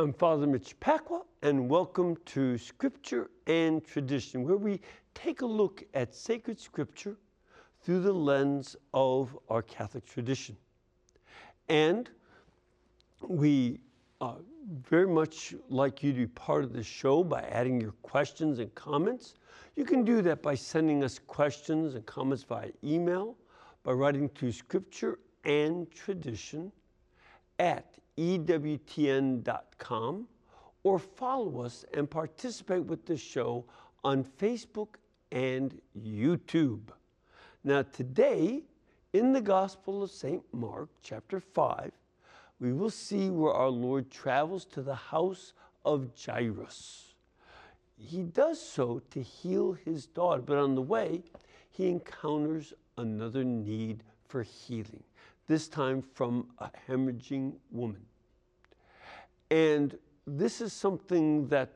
I'm Father Mitch Pacwa, and welcome to Scripture and Tradition, where we take a look at sacred scripture through the lens of our Catholic tradition. And we uh, very much like you to be part of the show by adding your questions and comments. You can do that by sending us questions and comments via email, by writing to Scripture and Tradition at ewtn.com or follow us and participate with the show on Facebook and YouTube. Now, today, in the Gospel of St. Mark, chapter 5, we will see where our Lord travels to the house of Jairus. He does so to heal his daughter, but on the way, he encounters another need for healing, this time from a hemorrhaging woman. And this is something that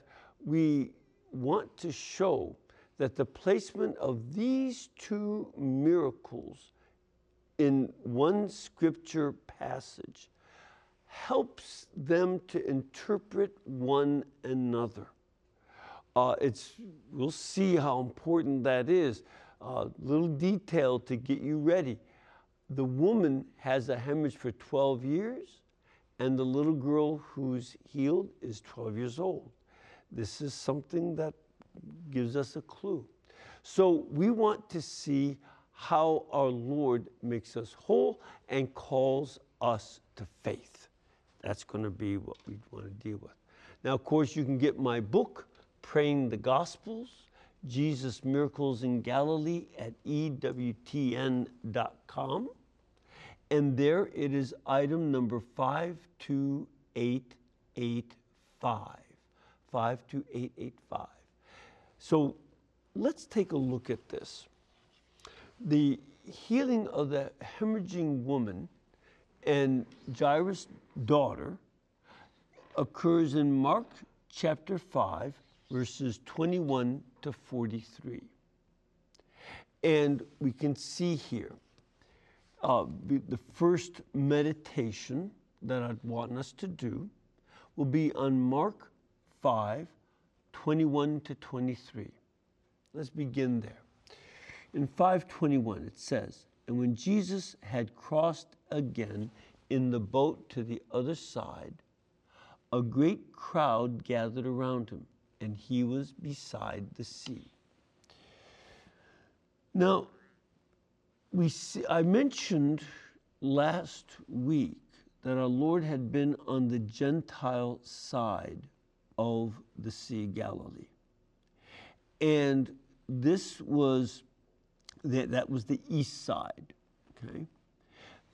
we want to show that the placement of these two miracles in one scripture passage helps them to interpret one another. Uh, it's, we'll see how important that is. A uh, little detail to get you ready. The woman has a hemorrhage for 12 years and the little girl who's healed is 12 years old. This is something that gives us a clue. So we want to see how our Lord makes us whole and calls us to faith. That's going to be what we want to deal with. Now, of course, you can get my book, Praying the Gospels, Jesus Miracles in Galilee at EWTN.com. And there it is item number 52885. 52885. So let's take a look at this. The healing of the hemorrhaging woman and Jairus' daughter occurs in Mark chapter 5, verses 21 to 43. And we can see here uh, the first meditation that I'd want us to do will be on Mark 5 21 to 23. Let's begin there. In 521, it says, And when Jesus had crossed again in the boat to the other side, a great crowd gathered around him, and he was beside the sea. Now, we see, I mentioned last week that our Lord had been on the Gentile side of the Sea of Galilee. And this was, the, that was the east side, okay?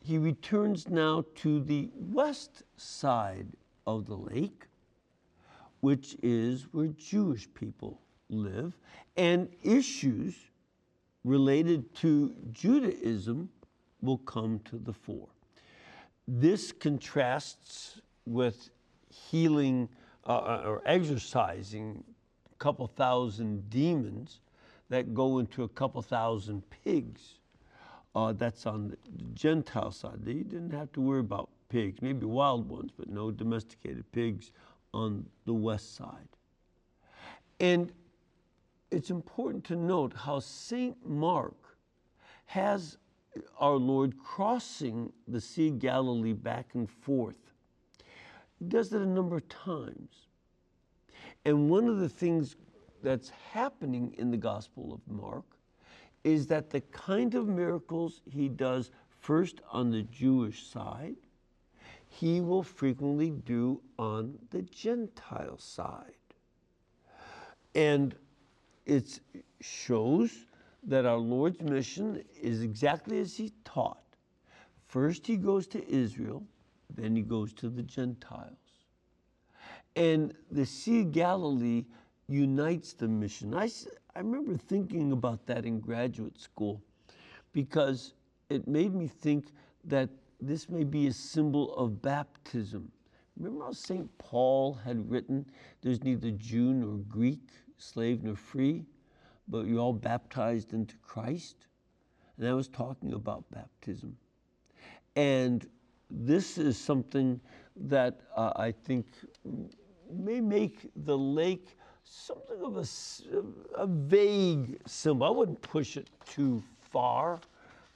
He returns now to the west side of the lake, which is where Jewish people live, and issues related to Judaism will come to the fore. This contrasts with healing uh, uh, or exorcising a couple thousand demons that go into a couple thousand pigs. Uh, that's on the Gentile side. They didn't have to worry about pigs, maybe wild ones, but no domesticated pigs on the west side. And it's important to note how St. Mark has our Lord crossing the Sea of Galilee back and forth. He does it a number of times. And one of the things that's happening in the Gospel of Mark is that the kind of miracles he does first on the Jewish side, he will frequently do on the Gentile side. And it shows that our Lord's mission is exactly as he taught. First, he goes to Israel, then he goes to the Gentiles. And the Sea of Galilee unites the mission. I, I remember thinking about that in graduate school because it made me think that this may be a symbol of baptism. Remember how St. Paul had written, There's neither Jew nor Greek, slave nor free, but you're all baptized into Christ. And I was talking about baptism. And this is something that uh, I think may make the lake something of a, a vague symbol. I wouldn't push it too far,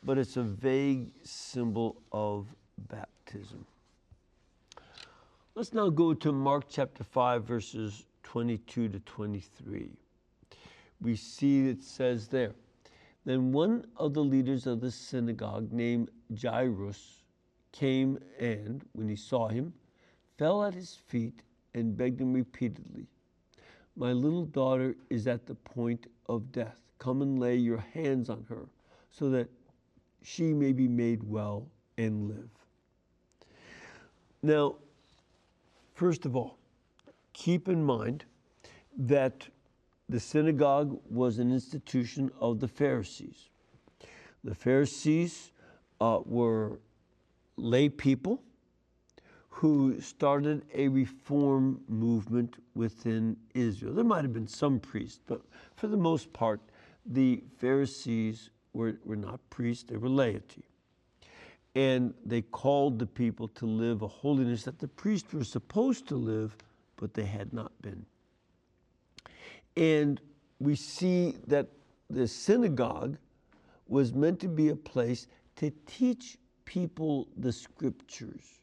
but it's a vague symbol of baptism. Let's now go to Mark chapter 5, verses 22 to 23. We see it says there, Then one of the leaders of the synagogue named Jairus came and, when he saw him, fell at his feet and begged him repeatedly, My little daughter is at the point of death. Come and lay your hands on her so that she may be made well and live. Now, first of all, keep in mind that the synagogue was an institution of the Pharisees. The Pharisees uh, were lay people who started a reform movement within Israel. There might have been some priests, but for the most part, the Pharisees were, were not priests, they were laity. And they called the people to live a holiness that the priests were supposed to live, but they had not been. And we see that the synagogue was meant to be a place to teach people the scriptures.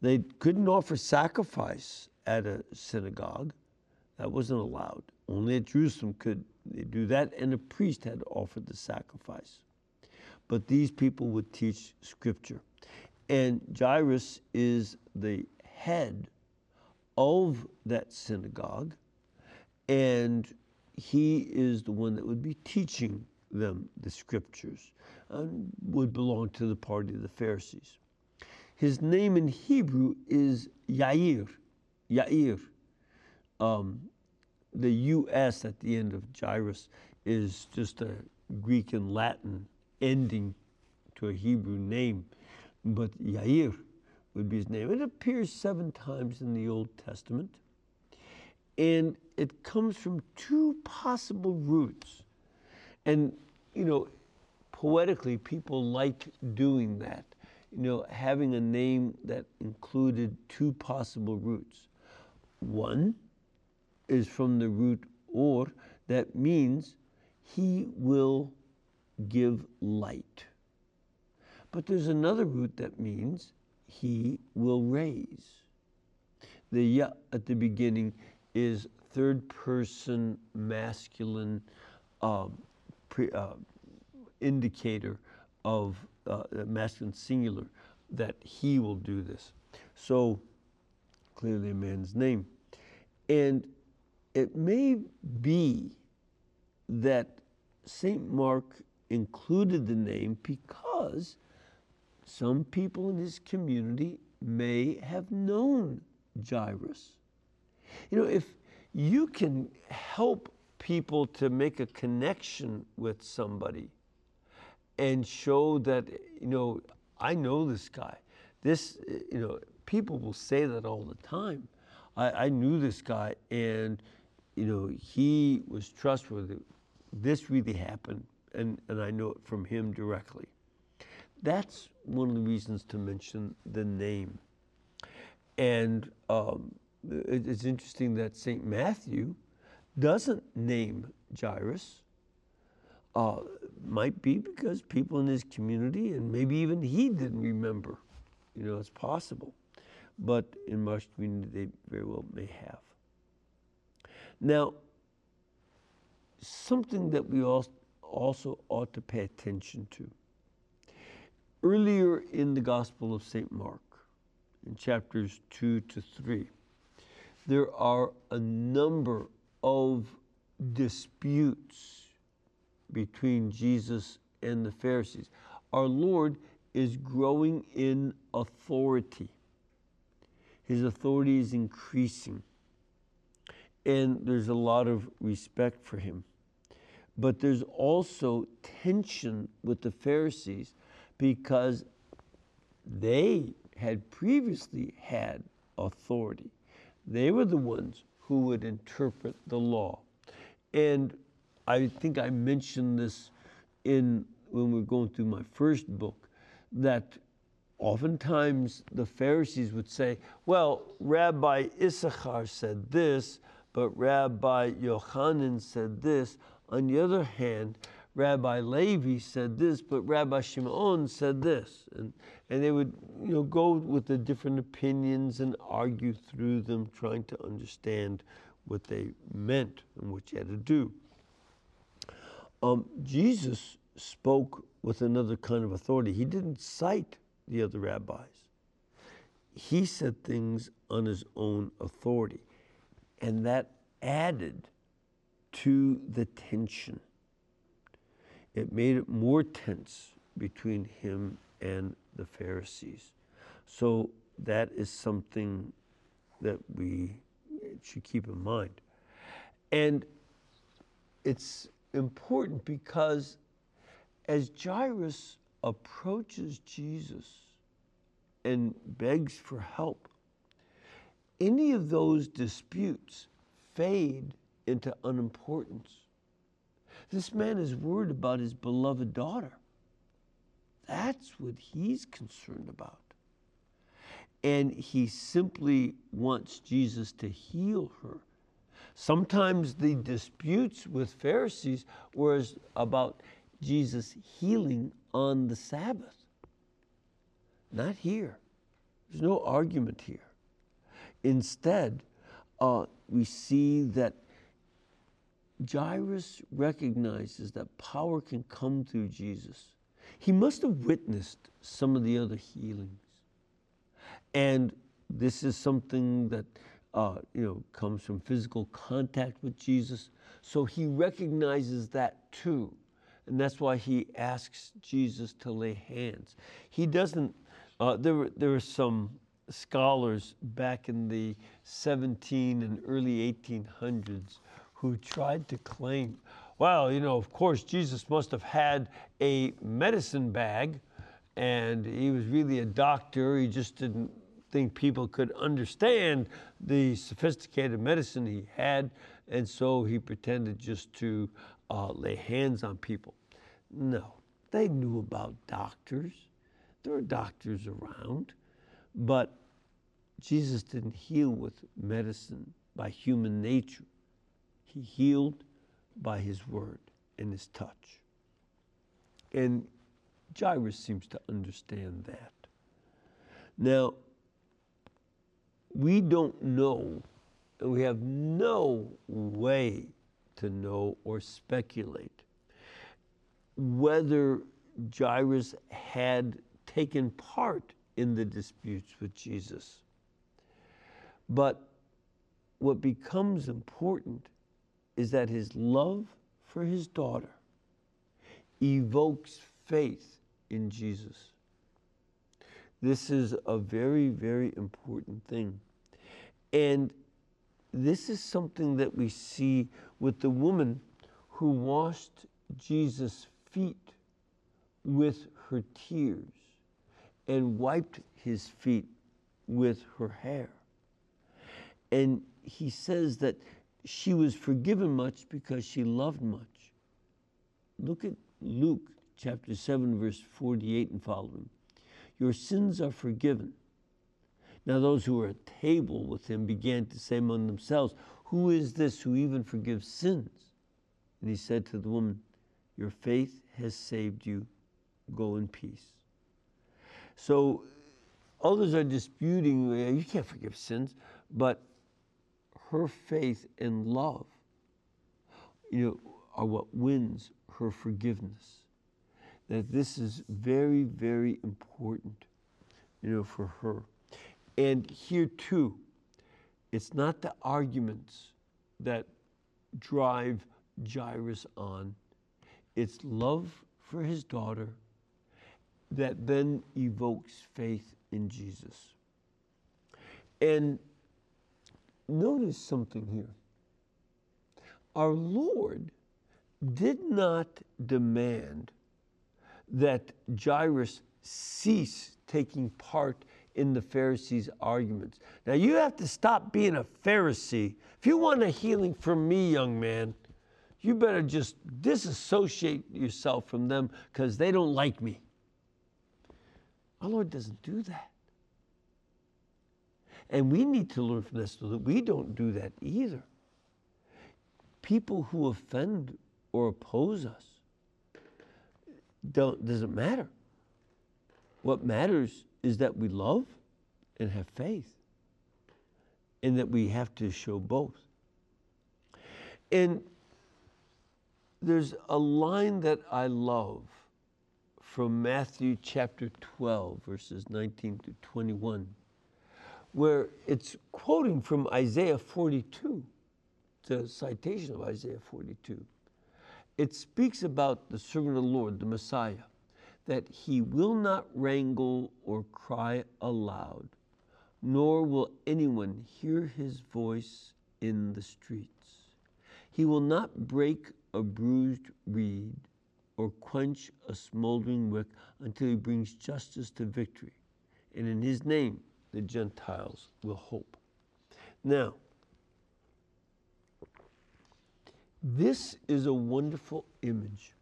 They couldn't offer sacrifice at a synagogue. That wasn't allowed. Only at Jerusalem could they do that, and a priest had offered the sacrifice. But these people would teach scripture. And Jairus is the head of that synagogue, and he is the one that would be teaching them the scriptures and would belong to the party of the Pharisees. His name in Hebrew is Yair. Yair. Um, the US at the end of Jairus is just a Greek and Latin ending to a Hebrew name, but Yair would be his name. It appears seven times in the Old Testament, and it comes from two possible roots. And, you know, poetically, people like doing that you know, having a name that included two possible roots. One is from the root or, that means he will give light. But there's another root that means he will raise. The ya at the beginning is third person masculine uh, pre, uh, indicator of uh, masculine singular, that he will do this. So clearly a man's name. And it may be that St. Mark included the name because some people in his community may have known Jairus. You know, if you can help people to make a connection with somebody, and show that, you know, I know this guy. This, you know, people will say that all the time. I, I knew this guy and, you know, he was trustworthy. This really happened, and, and I know it from him directly. That's one of the reasons to mention the name. And um, it, it's interesting that St. Matthew doesn't name Jairus uh, might be because people in his community and maybe even he didn't remember. You know, it's possible. But in Mark's community, they very well may have. Now, something that we also ought to pay attention to. Earlier in the Gospel of St. Mark, in chapters 2 to 3, there are a number of disputes between Jesus and the Pharisees. Our Lord is growing in authority. His authority is increasing. And there's a lot of respect for him. But there's also tension with the Pharisees because they had previously had authority. They were the ones who would interpret the law. And I think I mentioned this in when we are going through my first book that oftentimes the Pharisees would say, well, Rabbi Issachar said this, but Rabbi Yochanan said this. On the other hand, Rabbi Levi said this, but Rabbi Shimon said this. And, and they would you know, go with the different opinions and argue through them, trying to understand what they meant and what you had to do. Um, Jesus spoke with another kind of authority. He didn't cite the other rabbis. He said things on his own authority. And that added to the tension. It made it more tense between him and the Pharisees. So that is something that we should keep in mind. And it's important because as Jairus approaches Jesus and begs for help, any of those disputes fade into unimportance. This man is worried about his beloved daughter. That's what he's concerned about. And he simply wants Jesus to heal her. Sometimes the disputes with Pharisees was about Jesus healing on the Sabbath. Not here. There's no argument here. Instead, uh, we see that Jairus recognizes that power can come through Jesus. He must have witnessed some of the other healings. And this is something that uh, you know comes from physical contact with Jesus. So he recognizes that too. And that's why he asks Jesus to lay hands. He doesn't, uh, there, were, there were some scholars back in the 17 and early 1800s who tried to claim, well, you know, of course, Jesus must have had a medicine bag and he was really a doctor. He just didn't think people could understand the sophisticated medicine he had, and so he pretended just to uh, lay hands on people. No, they knew about doctors. There were doctors around, but Jesus didn't heal with medicine by human nature. He healed by his word and his touch. And Jairus seems to understand that. Now, we don't know, and we have no way to know or speculate whether Jairus had taken part in the disputes with Jesus. But what becomes important is that his love for his daughter evokes faith in Jesus. This is a very, very important thing. And this is something that we see with the woman who washed Jesus' feet with her tears and wiped his feet with her hair. And he says that she was forgiven much because she loved much. Look at Luke chapter 7, verse 48 and following. Your sins are forgiven. Now, those who were at table with him began to say among themselves, Who is this who even forgives sins? And he said to the woman, Your faith has saved you. Go in peace. So, others are disputing, you can't forgive sins, but her faith and love, you know, are what wins her forgiveness. That this is very, very important, you know, for her. And here too, it's not the arguments that drive Jairus on, it's love for his daughter that then evokes faith in Jesus. And notice something here. Our Lord did not demand that Jairus cease taking part in the Pharisees' arguments. Now, you have to stop being a Pharisee. If you want a healing from me, young man, you better just disassociate yourself from them because they don't like me. Our Lord doesn't do that. And we need to learn from this so that we don't do that either. People who offend or oppose us don't, doesn't matter. What matters is that we love and have faith, and that we have to show both. And there's a line that I love from Matthew chapter 12, verses 19 to 21, where it's quoting from Isaiah 42. It's a citation of Isaiah 42. It speaks about the servant of the Lord, the Messiah, that he will not wrangle or cry aloud, nor will anyone hear his voice in the streets. He will not break a bruised reed or quench a smoldering wick until he brings justice to victory. And in his name, the Gentiles will hope. Now, this is a wonderful image.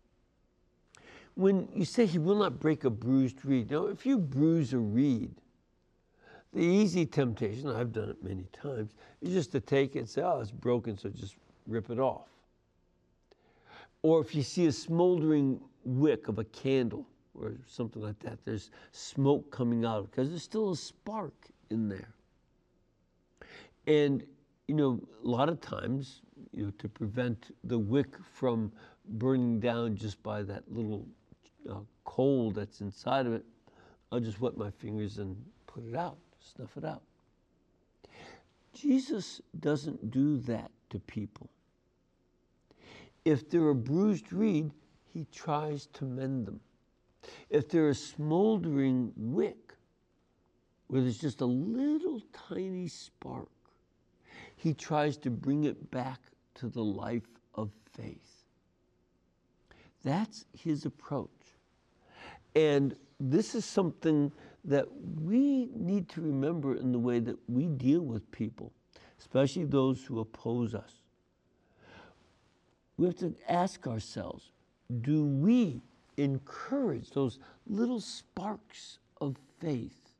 When you say he will not break a bruised reed, now if you bruise a reed, the easy temptation, I've done it many times, is just to take it and say, oh, it's broken, so just rip it off. Or if you see a smoldering wick of a candle or something like that, there's smoke coming out because there's still a spark in there. And, you know, a lot of times, you know, to prevent the wick from burning down just by that little uh, coal that's inside of it, I'll just wet my fingers and put it out, snuff it out. Jesus doesn't do that to people. If they're a bruised reed, he tries to mend them. If they're a smoldering wick, where there's just a little tiny spark, he tries to bring it back to the life of faith. That's his approach. And this is something that we need to remember in the way that we deal with people, especially those who oppose us we have to ask ourselves do we encourage those little sparks of faith,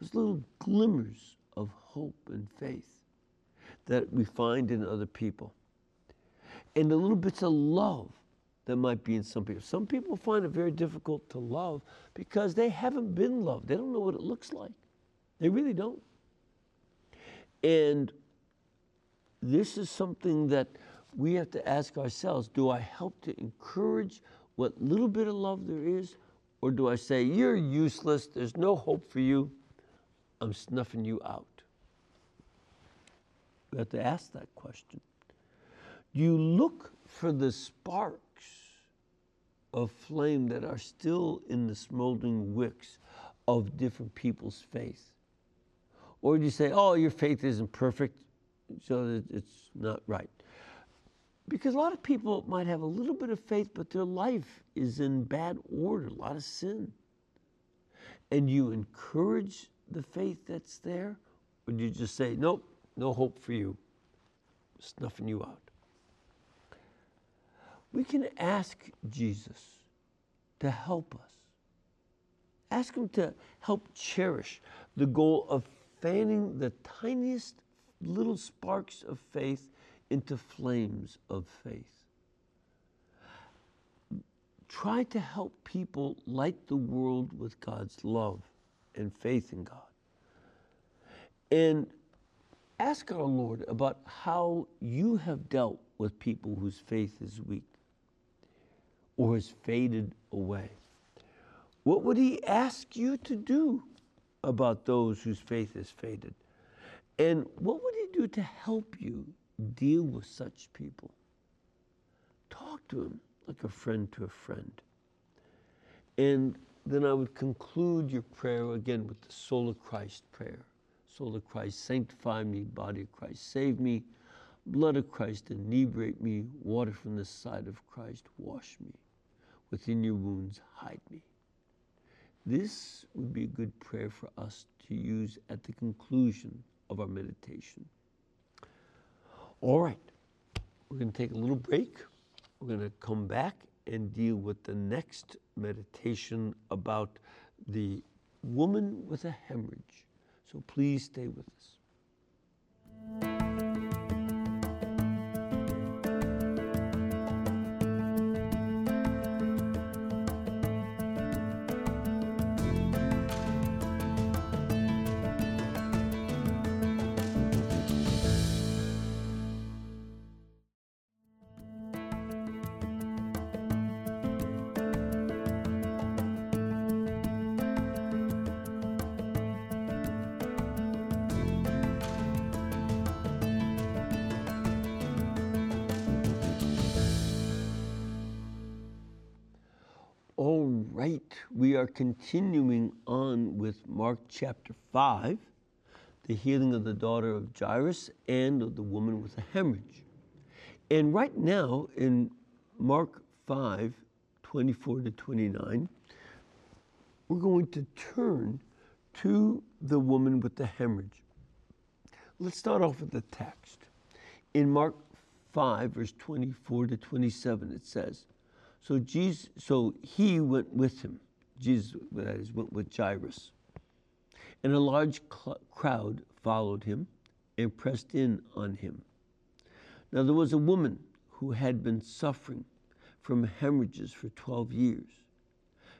those little glimmers of hope and faith that we find in other people? And the little bits of love that might be in some people. Some people find it very difficult to love because they haven't been loved. They don't know what it looks like. They really don't. And this is something that we have to ask ourselves do I help to encourage what little bit of love there is? Or do I say, you're useless, there's no hope for you, I'm snuffing you out? You have to ask that question. Do you look for the sparks of flame that are still in the smoldering wicks of different people's faith? Or do you say, oh, your faith isn't perfect, so it's not right? Because a lot of people might have a little bit of faith, but their life is in bad order, a lot of sin. And you encourage the faith that's there, or do you just say, nope, no hope for you, snuffing you out? We can ask Jesus to help us. Ask Him to help cherish the goal of fanning the tiniest little sparks of faith into flames of faith. Try to help people light the world with God's love and faith in God. And ask our Lord about how you have dealt with people whose faith is weak or has faded away. What would He ask you to do about those whose faith has faded? And what would He do to help you deal with such people. Talk to them like a friend to a friend. And then I would conclude your prayer again with the soul of Christ prayer. Soul of Christ, sanctify me, body of Christ, save me, blood of Christ, inebriate me, water from the side of Christ, wash me. Within your wounds, hide me. This would be a good prayer for us to use at the conclusion of our meditation. All right, we're going to take a little break. We're going to come back and deal with the next meditation about the woman with a hemorrhage. So please stay with us. We are continuing on with Mark chapter 5, the healing of the daughter of Jairus and of the woman with a hemorrhage. And right now in Mark 5, 24 to 29, we're going to turn to the woman with the hemorrhage. Let's start off with the text. In Mark 5, verse 24 to 27, it says, so Jesus, so he went with him. Jesus, went with Jairus, and a large cl- crowd followed him and pressed in on him. Now there was a woman who had been suffering from hemorrhages for twelve years.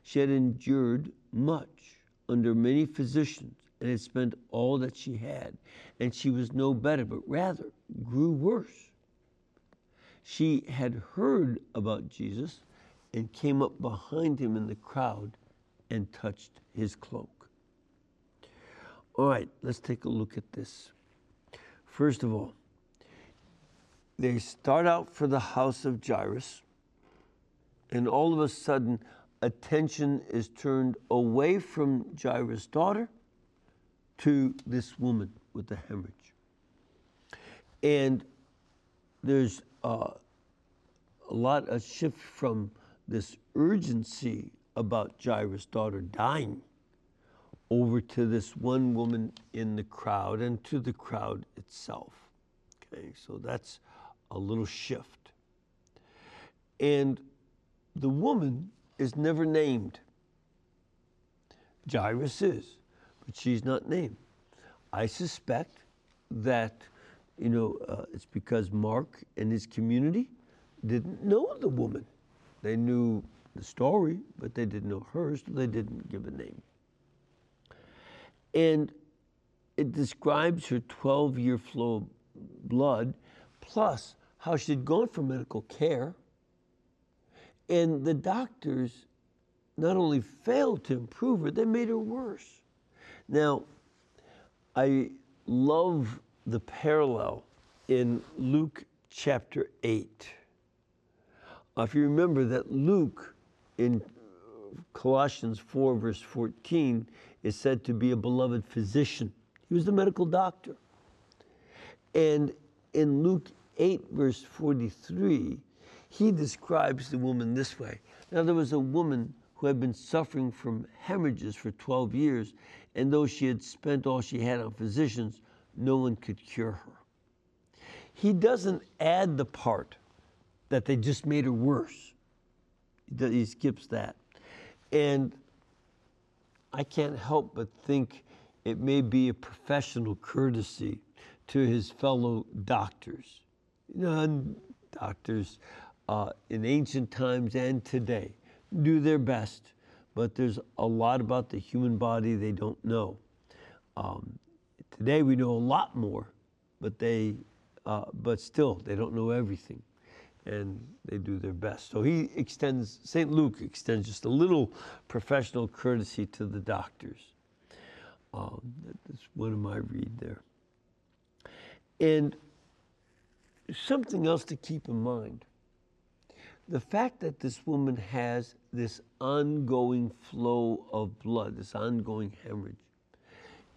She had endured much under many physicians and had spent all that she had, and she was no better, but rather grew worse. She had heard about Jesus and came up behind him in the crowd and touched his cloak. All right, let's take a look at this. First of all, they start out for the house of Jairus, and all of a sudden, attention is turned away from Jairus' daughter to this woman with the hemorrhage. And there's uh, a lot of shift from this urgency about Jairus' daughter dying over to this one woman in the crowd and to the crowd itself. Okay, so that's a little shift. And the woman is never named. Jairus is, but she's not named. I suspect that, you know, uh, it's because Mark and his community didn't know the woman. They knew the story, but they didn't know hers, so they didn't give a name. And it describes her 12 year flow of blood, plus how she'd gone for medical care. And the doctors not only failed to improve her, they made her worse. Now, I love the parallel in Luke chapter 8 uh, if you remember that Luke in Colossians 4, verse 14, is said to be a beloved physician. He was the medical doctor. And in Luke 8, verse 43, he describes the woman this way. Now, there was a woman who had been suffering from hemorrhages for 12 years, and though she had spent all she had on physicians, no one could cure her. He doesn't add the part that they just made her worse. He skips that. And I can't help but think it may be a professional courtesy to his fellow doctors. Doctors uh, in ancient times and today do their best, but there's a lot about the human body they don't know. Um, today we know a lot more, but they, uh, but still they don't know everything and they do their best. So he extends, St. Luke extends just a little professional courtesy to the doctors. Um, that's one of my read there. And something else to keep in mind the fact that this woman has this ongoing flow of blood, this ongoing hemorrhage,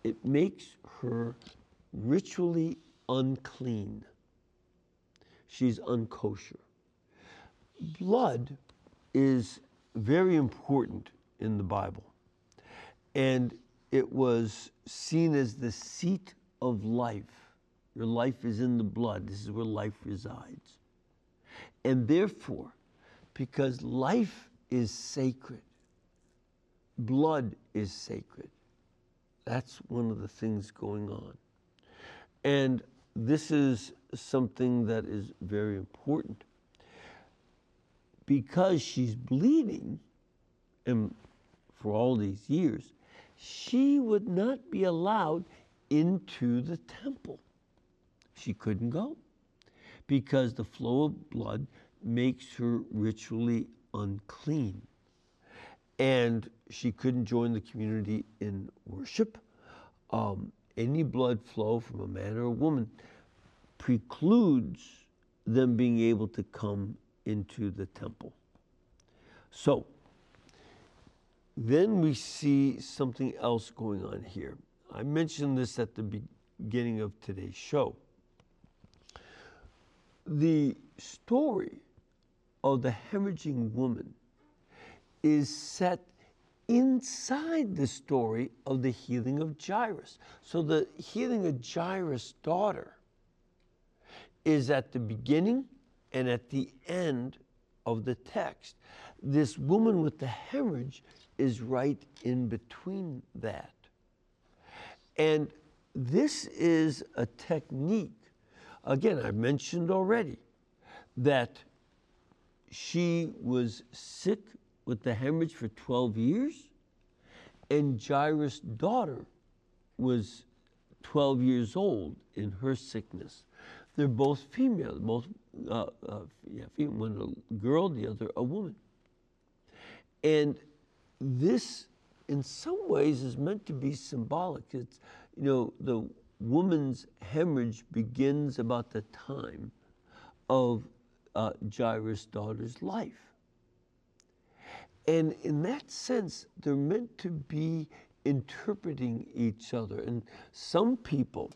it makes her ritually unclean she's unkosher. Blood is very important in the Bible, and it was seen as the seat of life. Your life is in the blood, this is where life resides. And therefore, because life is sacred, blood is sacred, That's one of the things going on. And this is something that is very important because she's bleeding, and for all these years, she would not be allowed into the temple. She couldn't go because the flow of blood makes her ritually unclean. And she couldn't join the community in worship. Um, any blood flow from a man or a woman precludes them being able to come into the temple. So, then we see something else going on here. I mentioned this at the beginning of today's show. The story of the hemorrhaging woman is set inside the story of the healing of Jairus. So the healing of Jairus' daughter is at the beginning and at the end of the text. This woman with the hemorrhage is right in between that. And this is a technique, again, I've mentioned already that she was sick with the hemorrhage for 12 years, and Jairus' daughter was 12 years old in her sickness. They're both female, both uh, uh, yeah, female, one a girl, the other a woman. And this, in some ways, is meant to be symbolic. It's, you know, the woman's hemorrhage begins about the time of uh, Jairus' daughter's life. And in that sense, they're meant to be interpreting each other. And some people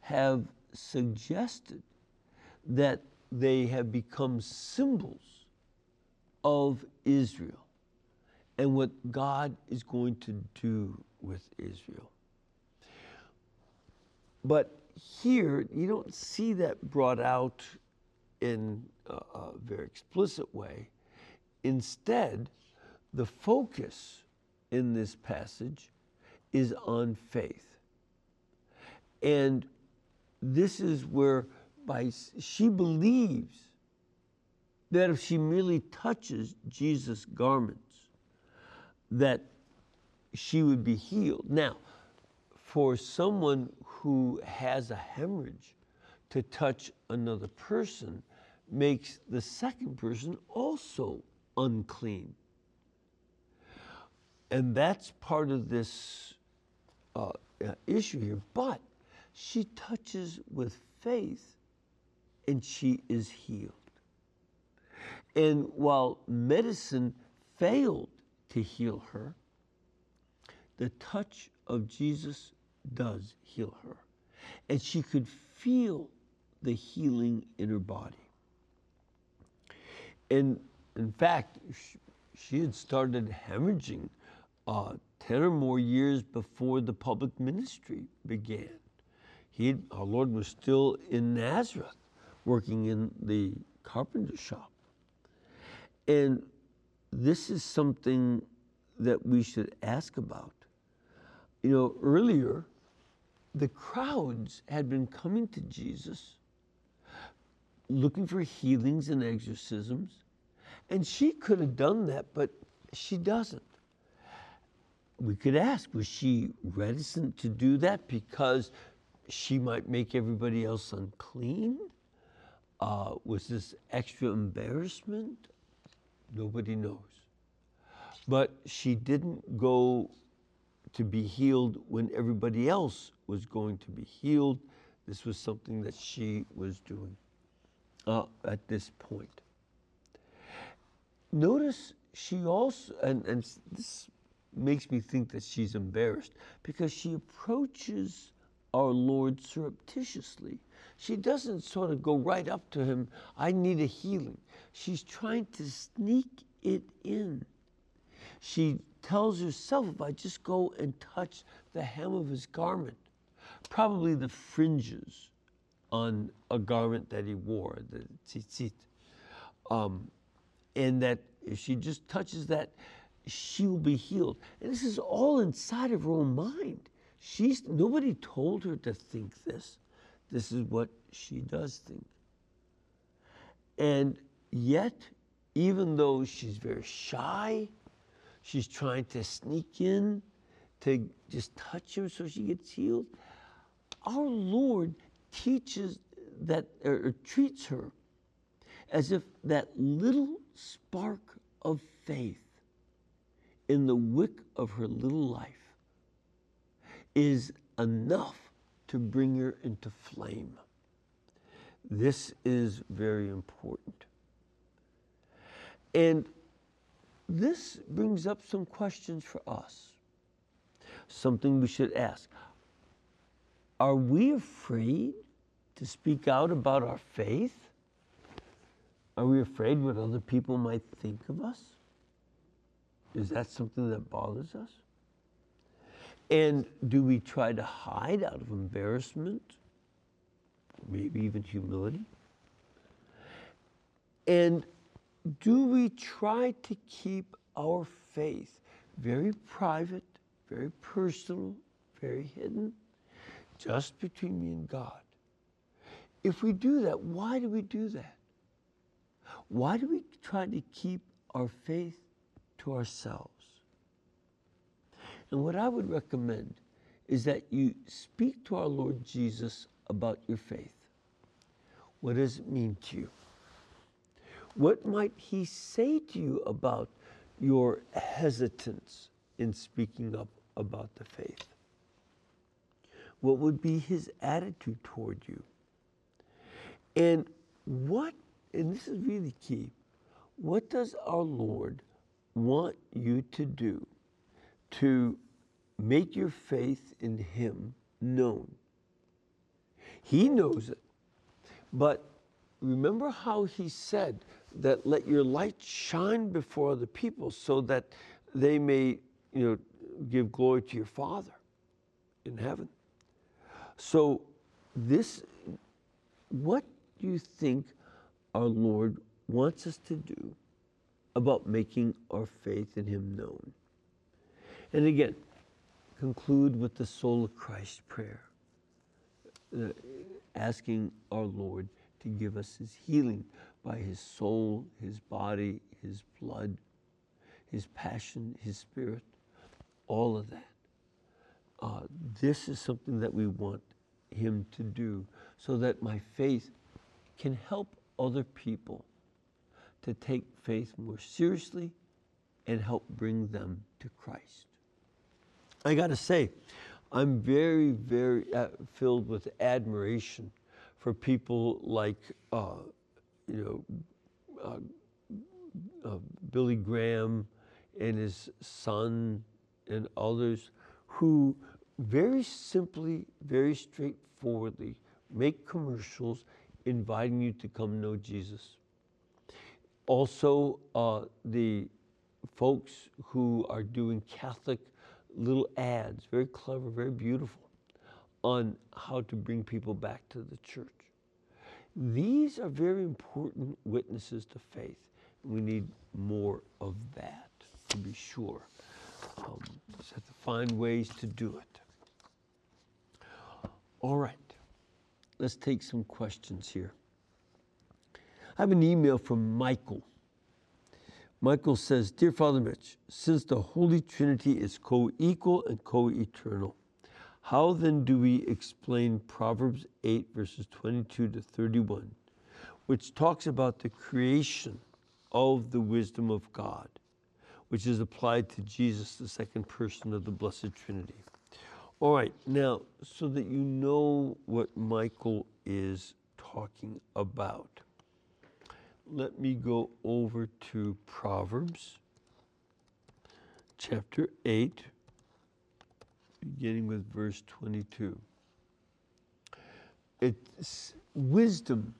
have suggested that they have become symbols of Israel and what God is going to do with Israel. But here, you don't see that brought out in a, a very explicit way. Instead, the focus in this passage is on faith. And this is where by she believes that if she merely touches Jesus' garments, that she would be healed. Now, for someone who has a hemorrhage to touch another person makes the second person also unclean. And that's part of this uh, uh issue here. But she touches with faith and she is healed. And while medicine failed to heal her, the touch of Jesus does heal her. And she could feel the healing in her body. And in fact, she had started hemorrhaging uh, 10 or more years before the public ministry began. He, our Lord was still in Nazareth working in the carpenter shop. And this is something that we should ask about. You know, earlier, the crowds had been coming to Jesus looking for healings and exorcisms, and she could have done that, but she doesn't. We could ask, was she reticent to do that because she might make everybody else unclean? Uh, was this extra embarrassment? Nobody knows. But she didn't go to be healed when everybody else was going to be healed. This was something that she was doing uh, at this point. Notice she also, and, and this makes me think that she's embarrassed because she approaches our Lord surreptitiously. She doesn't sort of go right up to him, I need a healing. She's trying to sneak it in. She tells herself, if I just go and touch the hem of his garment, probably the fringes on a garment that he wore, the tzitzit, um, and that if she just touches that, she will be healed. And this is all inside of her own mind. She's nobody told her to think this. This is what she does think. And yet, even though she's very shy, she's trying to sneak in to just touch him so she gets healed. Our Lord teaches that or treats her as if that little spark of faith in the wick of her little life is enough to bring her into flame. This is very important. And this brings up some questions for us. Something we should ask. Are we afraid to speak out about our faith? Are we afraid what other people might think of us? Is that something that bothers us? And do we try to hide out of embarrassment, maybe even humility? And do we try to keep our faith very private, very personal, very hidden, just between me and God? If we do that, why do we do that? Why do we try to keep our faith to ourselves? And what I would recommend is that you speak to our Lord Jesus about your faith. What does it mean to you? What might he say to you about your hesitance in speaking up about the faith? What would be his attitude toward you? And what, and this is really key, what does our Lord want you to do to make your faith in Him known? He knows it. But remember how He said that let your light shine before other people so that they may, you know, give glory to your Father in heaven. So this what do you think our Lord wants us to do about making our faith in Him known? And again, conclude with the soul of Christ prayer, uh, asking our Lord to give us His healing by His soul, His body, His blood, His passion, His spirit, all of that. Uh, this is something that we want Him to do so that my faith can help other people to take faith more seriously and help bring them to Christ. I got to say, I'm very, very uh, filled with admiration for people like, uh, you know, uh, uh Billy Graham and his son and others who very simply, very straightforwardly make commercials inviting you to come know Jesus. Also, uh, the folks who are doing Catholic little ads, very clever, very beautiful, on how to bring people back to the church. These are very important witnesses to faith. We need more of that, to be sure. Um, just have to find ways to do it. All right. Let's take some questions here. I have an email from Michael. Michael says, Dear Father Mitch, since the Holy Trinity is co equal and co eternal, how then do we explain Proverbs 8, verses 22 to 31, which talks about the creation of the wisdom of God, which is applied to Jesus, the second person of the Blessed Trinity? All right, now, so that you know what Michael is talking about, let me go over to Proverbs chapter 8, beginning with verse 22. It's wisdom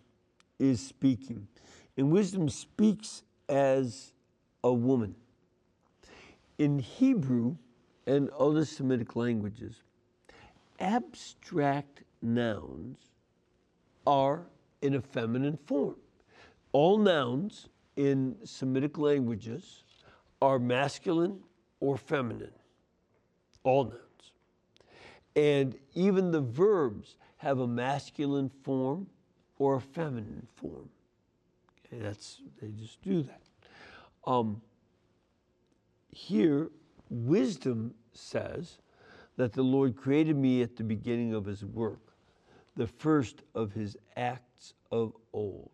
is speaking, and wisdom speaks as a woman. In Hebrew and other Semitic languages, abstract nouns are in a feminine form. All nouns in Semitic languages are masculine or feminine. All nouns. And even the verbs have a masculine form or a feminine form. Okay, that's they just do that. Um, here, wisdom says that the Lord created me at the beginning of his work, the first of his acts of old.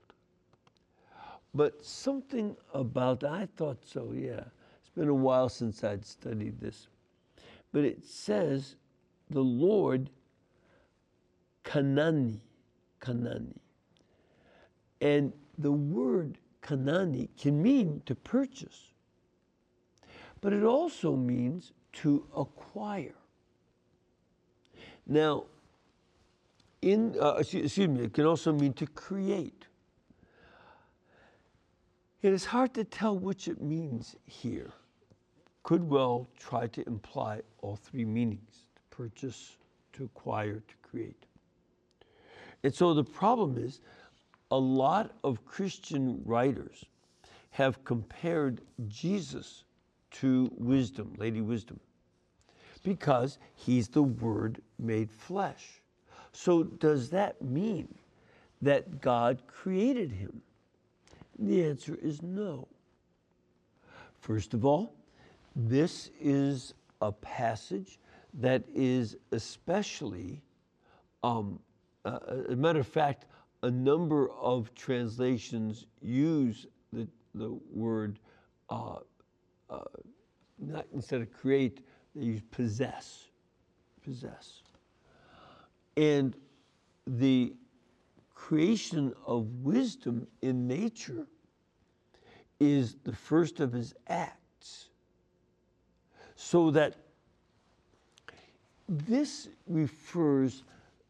But something about, I thought so, yeah. It's been a while since I'd studied this. But it says the Lord Kanani, Kanani. And the word Kanani can mean to purchase, but it also means to acquire. Now, in, uh, excuse me, it can also mean to create. It is hard to tell which it means here. Could well try to imply all three meanings to purchase, to acquire, to create. And so the problem is a lot of Christian writers have compared Jesus to wisdom, Lady Wisdom, because he's the Word made flesh. So, does that mean that God created him? The answer is no. First of all, this is a passage that is especially, um, uh, a matter of fact, a number of translations use the, the word, uh, uh, not instead of create, they use possess. Possess. And the creation of wisdom in nature is the first of his acts. So that this refers,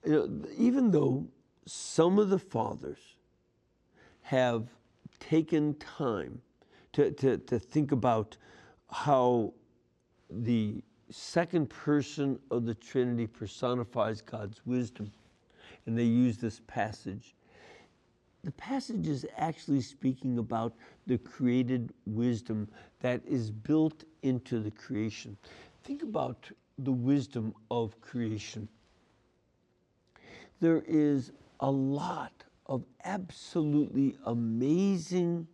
you know, even though some of the fathers have taken time to, to, to think about how the second person of the Trinity personifies God's wisdom. And they use this passage. The passage is actually speaking about the created wisdom that is built into the creation. Think about the wisdom of creation. There is a lot of absolutely amazing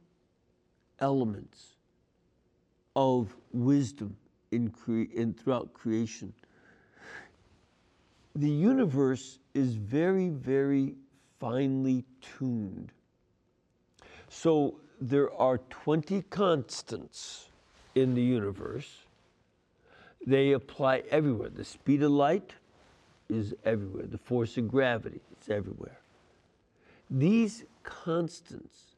elements of wisdom in, cre- in throughout creation. The universe is very, very finely tuned. So there are 20 constants in the universe. They apply everywhere. The speed of light is everywhere. The force of gravity is everywhere. These constants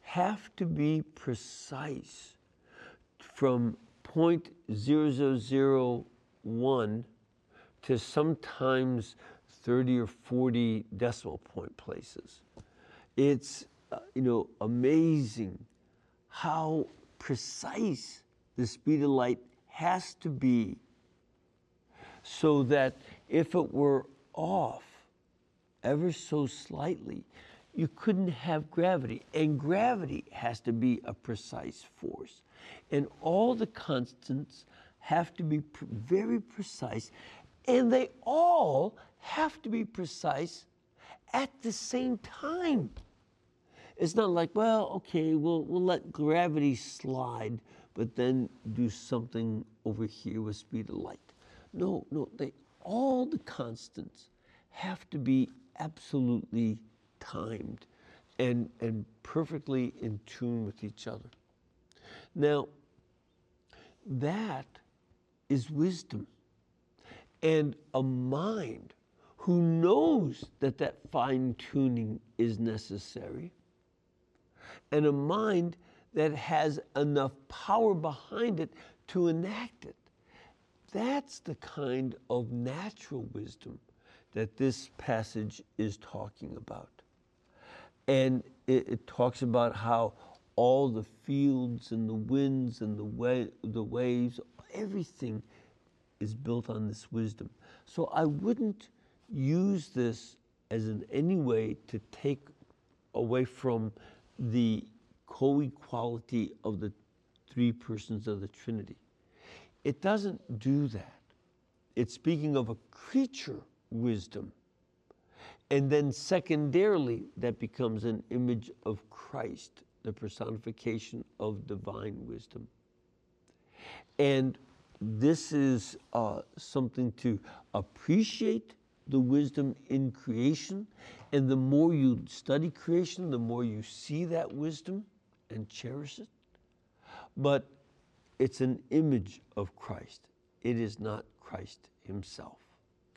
have to be precise from 0.0001 to sometimes 30 or 40 decimal point places. It's uh, you know amazing how precise the speed of light has to be so that if it were off ever so slightly, you couldn't have gravity. And gravity has to be a precise force. And all the constants have to be pr- very precise. And they all have to be precise at the same time. It's not like, well, okay, we'll, we'll let gravity slide, but then do something over here with speed of light. No, no, they all the constants have to be absolutely timed and, and perfectly in tune with each other. Now, that is wisdom. And a mind who knows that that fine tuning is necessary, and a mind that has enough power behind it to enact it. That's the kind of natural wisdom that this passage is talking about. And it, it talks about how all the fields and the winds and the, wa- the waves, everything is built on this wisdom. So I wouldn't use this as in any way to take away from the co equality of the three persons of the Trinity. It doesn't do that. it's speaking of a creature wisdom. And then, secondarily, that becomes an image of Christ, the personification of divine wisdom. And this is uh, something to appreciate the wisdom in creation. And the more you study creation, the more you see that wisdom and cherish it. But it's an image of Christ, it is not Christ himself.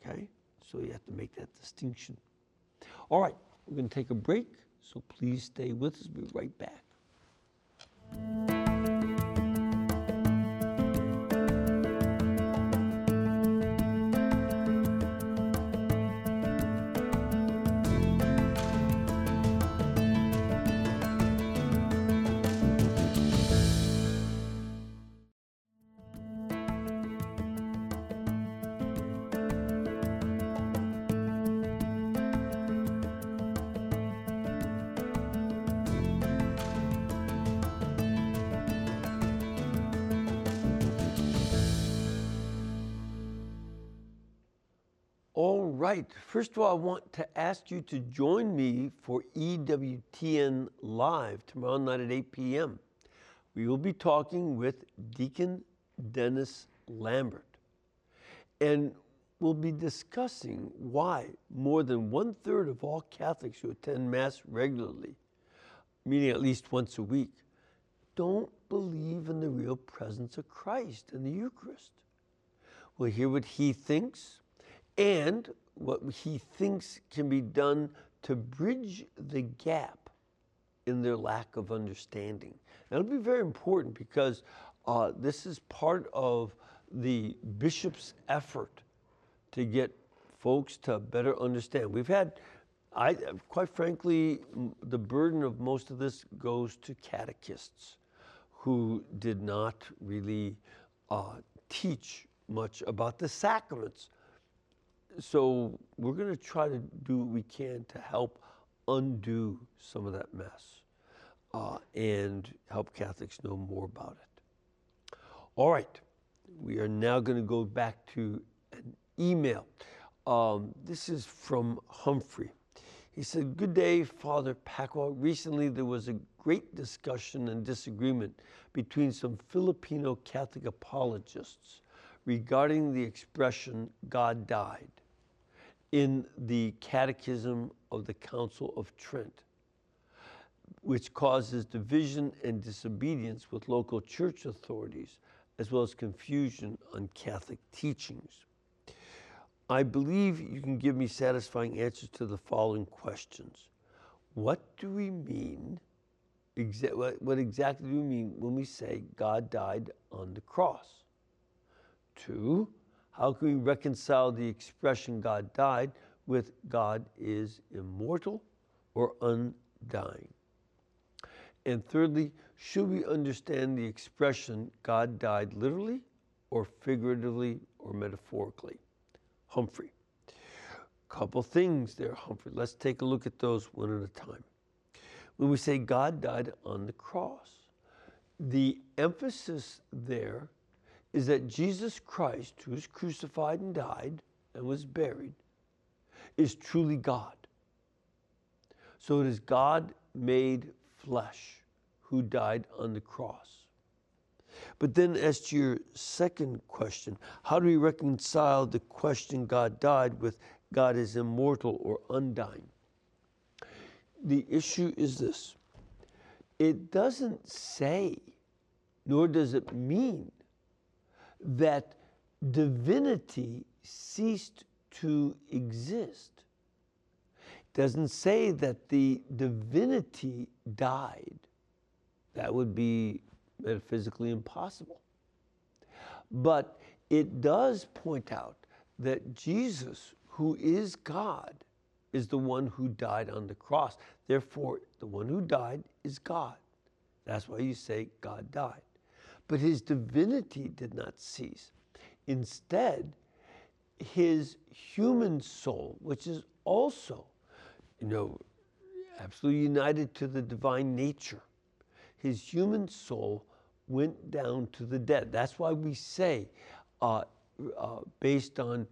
Okay? So you have to make that distinction. All right, we're going to take a break, so please stay with us. We'll be right back. Right. First of all, I want to ask you to join me for EWTN Live tomorrow night at 8 p.m. We will be talking with Deacon Dennis Lambert. And we'll be discussing why more than one third of all Catholics who attend Mass regularly, meaning at least once a week, don't believe in the real presence of Christ in the Eucharist. We'll hear what he thinks and what he thinks can be done to bridge the gap in their lack of understanding. That'll be very important because uh, this is part of the bishop's effort to get folks to better understand. We've had, I quite frankly, the burden of most of this goes to catechists who did not really uh, teach much about the sacraments so we're going to try to do what we can to help undo some of that mess uh, and help Catholics know more about it. All right, we are now going to go back to an email. Um, this is from Humphrey. He said, Good day, Father Pacwa. Recently, there was a great discussion and disagreement between some Filipino Catholic apologists regarding the expression God died in the Catechism of the Council of Trent, which causes division and disobedience with local church authorities, as well as confusion on Catholic teachings. I believe you can give me satisfying answers to the following questions. What do we mean? Exa- what exactly do we mean when we say God died on the cross? Two, how can we reconcile the expression God died with God is immortal or undying? And thirdly, should we understand the expression God died literally or figuratively or metaphorically? Humphrey. Couple things there, Humphrey. Let's take a look at those one at a time. When we say God died on the cross, the emphasis there is that Jesus Christ, who was crucified and died and was buried, is truly God. So it is God made flesh who died on the cross. But then, as to your second question, how do we reconcile the question God died with God is immortal or undying? The issue is this it doesn't say, nor does it mean that divinity ceased to exist. It doesn't say that the divinity died. That would be metaphysically impossible. But it does point out that Jesus, who is God, is the one who died on the cross. Therefore, the one who died is God. That's why you say God died. But his divinity did not cease. Instead, his human soul, which is also, you know, absolutely united to the divine nature, his human soul went down to the dead. That's why we say, uh, uh, based on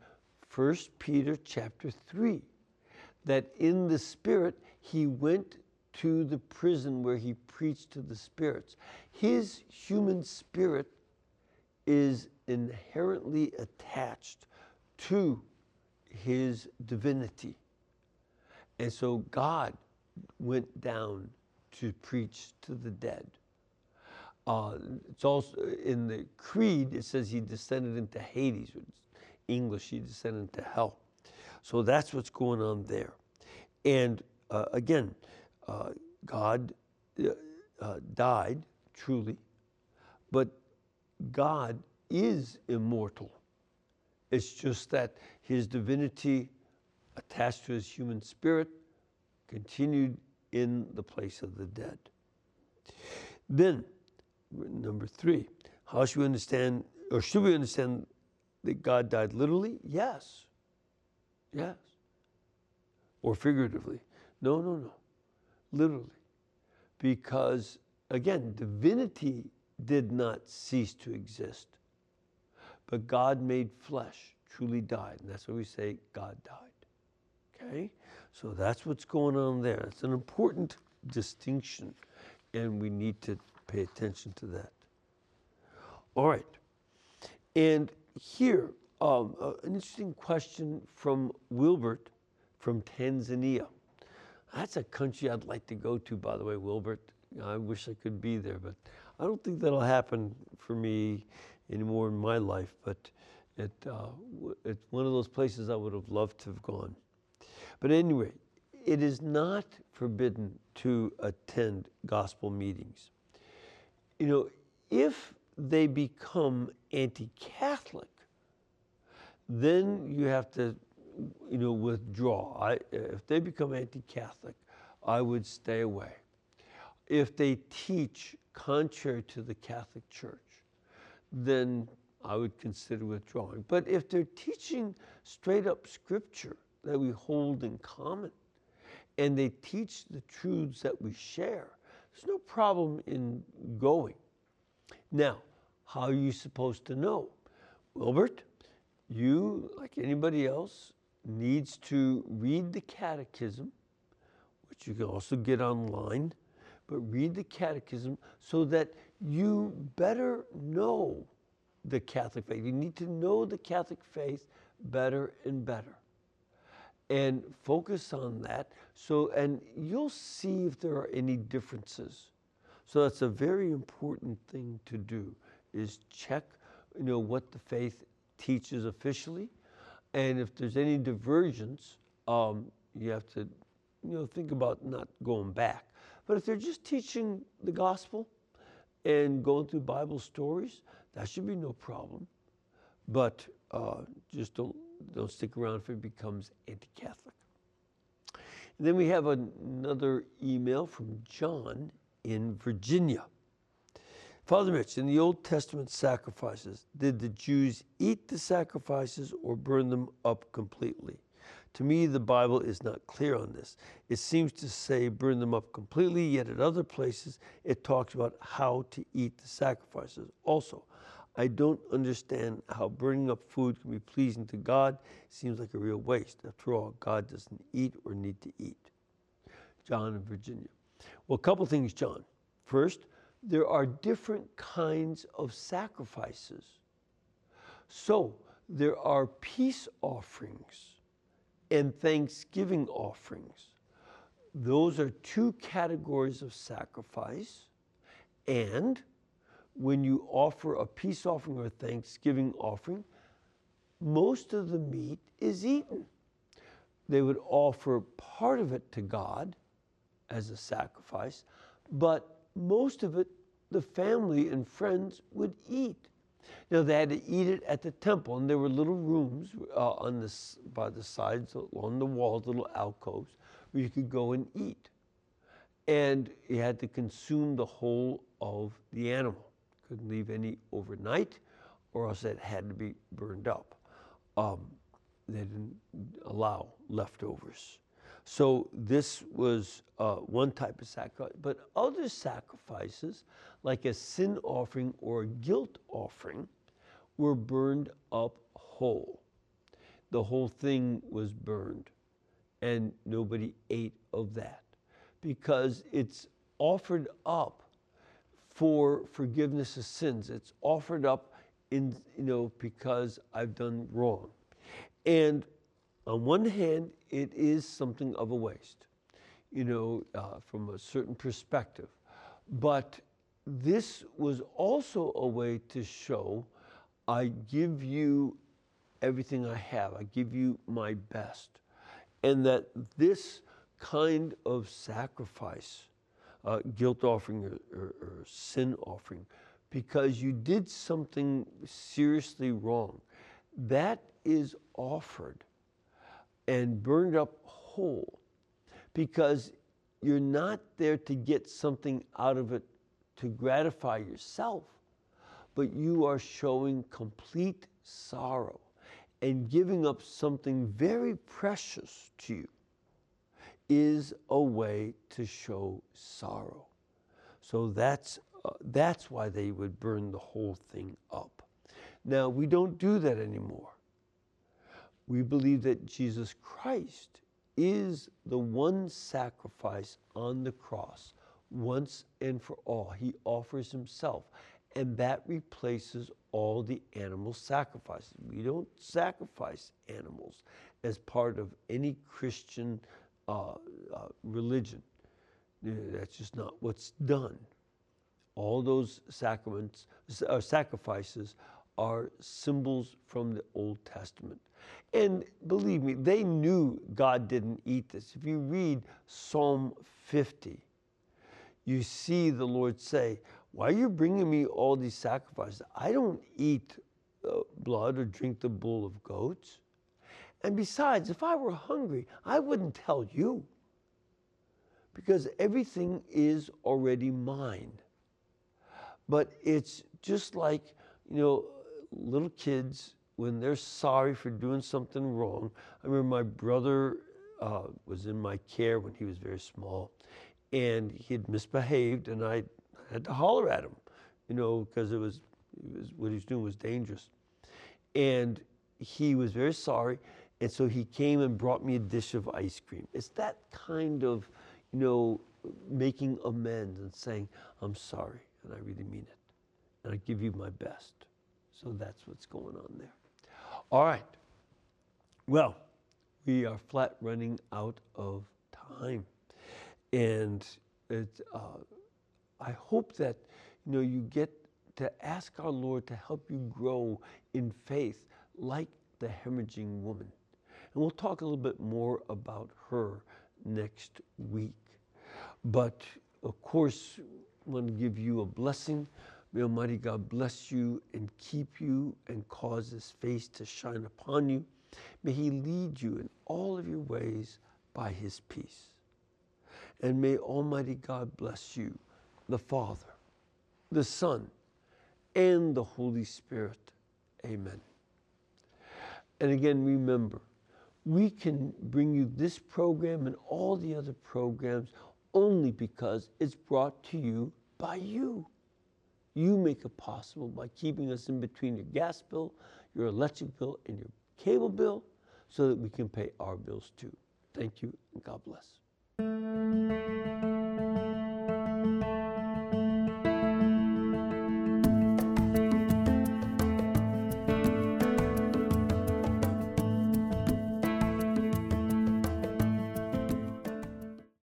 1 Peter chapter 3, that in the Spirit he went to the prison where he preached to the spirits. His human spirit is inherently attached to his divinity. And so God went down to preach to the dead. Uh, it's also in the creed, it says he descended into Hades. English, he descended into hell. So that's what's going on there. And uh, again, uh, God uh, uh, died truly, but God is immortal. It's just that his divinity attached to his human spirit continued in the place of the dead. Then, number three, how should we understand, or should we understand that God died literally? Yes. Yes. Or figuratively? No, no, no. Literally. Because, again, divinity did not cease to exist. But God made flesh, truly died. And that's why we say God died. Okay? So that's what's going on there. It's an important distinction, and we need to pay attention to that. All right. And here, um, uh, an interesting question from Wilbert from Tanzania. That's a country I'd like to go to, by the way, Wilbert. I wish I could be there, but I don't think that'll happen for me anymore in my life. But it, uh, it's one of those places I would have loved to have gone. But anyway, it is not forbidden to attend gospel meetings. You know, if they become anti Catholic, then you have to, you know, withdraw. I, if they become anti Catholic, I would stay away. If they teach contrary to the Catholic Church, then I would consider withdrawing. But if they're teaching straight up scripture that we hold in common, and they teach the truths that we share, there's no problem in going. Now, how are you supposed to know? Wilbert, you, like anybody else, needs to read the catechism, which you can also get online, but read the catechism so that you better know the Catholic faith. You need to know the Catholic faith better and better. And focus on that. So, and you'll see if there are any differences. So that's a very important thing to do is check, you know, what the faith teaches officially. And if there's any divergence, um, you have to, you know, think about not going back. But if they're just teaching the gospel and going through Bible stories, that should be no problem. But uh, just don't don't stick around if it becomes anti-Catholic. Then we have another email from John in Virginia. Father Mitch, in the Old Testament sacrifices, did the Jews eat the sacrifices or burn them up completely? To me, the Bible is not clear on this. It seems to say burn them up completely, yet at other places it talks about how to eat the sacrifices. Also, I don't understand how burning up food can be pleasing to God. It seems like a real waste. After all, God doesn't eat or need to eat. John in Virginia. Well, a couple things, John. First, there are different kinds of sacrifices. So there are peace offerings and thanksgiving offerings. Those are two categories of sacrifice. And when you offer a peace offering or thanksgiving offering, most of the meat is eaten. They would offer part of it to God as a sacrifice, but most of it the family and friends would eat. Now they had to eat it at the temple, and there were little rooms uh, on this by the sides along the walls, little alcoves where you could go and eat. And you had to consume the whole of the animal. Couldn't leave any overnight, or else it had to be burned up. Um, they didn't allow leftovers. So this was uh, one type of sacrifice. But other sacrifices, like a sin offering or a guilt offering, were burned up whole. The whole thing was burned, and nobody ate of that because it's offered up for forgiveness of sins. It's offered up in you know because I've done wrong. And on one hand, it is something of a waste, you know, uh, from a certain perspective. But this was also a way to show I give you everything I have, I give you my best. And that this kind of sacrifice, uh, guilt offering or, or, or sin offering, because you did something seriously wrong, that is offered and burned up whole because you're not there to get something out of it to gratify yourself, but you are showing complete sorrow and giving up something very precious to you is a way to show sorrow. So that's, uh, that's why they would burn the whole thing up. Now, we don't do that anymore. We believe that Jesus Christ is the one sacrifice on the cross once and for all. He offers himself, and that replaces all the animal sacrifices. We don't sacrifice animals as part of any Christian uh, uh, religion. That's just not what's done. All those sacraments, uh, sacrifices are symbols from the Old Testament. And believe me, they knew God didn't eat this. If you read Psalm 50, you see the Lord say, Why are you bringing me all these sacrifices? I don't eat uh, blood or drink the bull of goats. And besides, if I were hungry, I wouldn't tell you because everything is already mine. But it's just like, you know, little kids when they're sorry for doing something wrong. I remember my brother uh, was in my care when he was very small, and he had misbehaved, and I had to holler at him, you know, because it it was what he was doing was dangerous. And he was very sorry, and so he came and brought me a dish of ice cream. It's that kind of, you know, making amends and saying, I'm sorry, and I really mean it. And I give you my best. So that's what's going on there. All right. Well, we are flat running out of time. And it, uh, I hope that, you know, you get to ask our Lord to help you grow in faith like the hemorrhaging woman. And we'll talk a little bit more about her next week. But of course, I want to give you a blessing. May Almighty God bless you and keep you and cause his face to shine upon you. May he lead you in all of your ways by his peace. And may Almighty God bless you, the Father, the Son, and the Holy Spirit. Amen. And again, remember, we can bring you this program and all the other programs only because it's brought to you by you. You make it possible by keeping us in between your gas bill, your electric bill, and your cable bill so that we can pay our bills too. Thank you and God bless.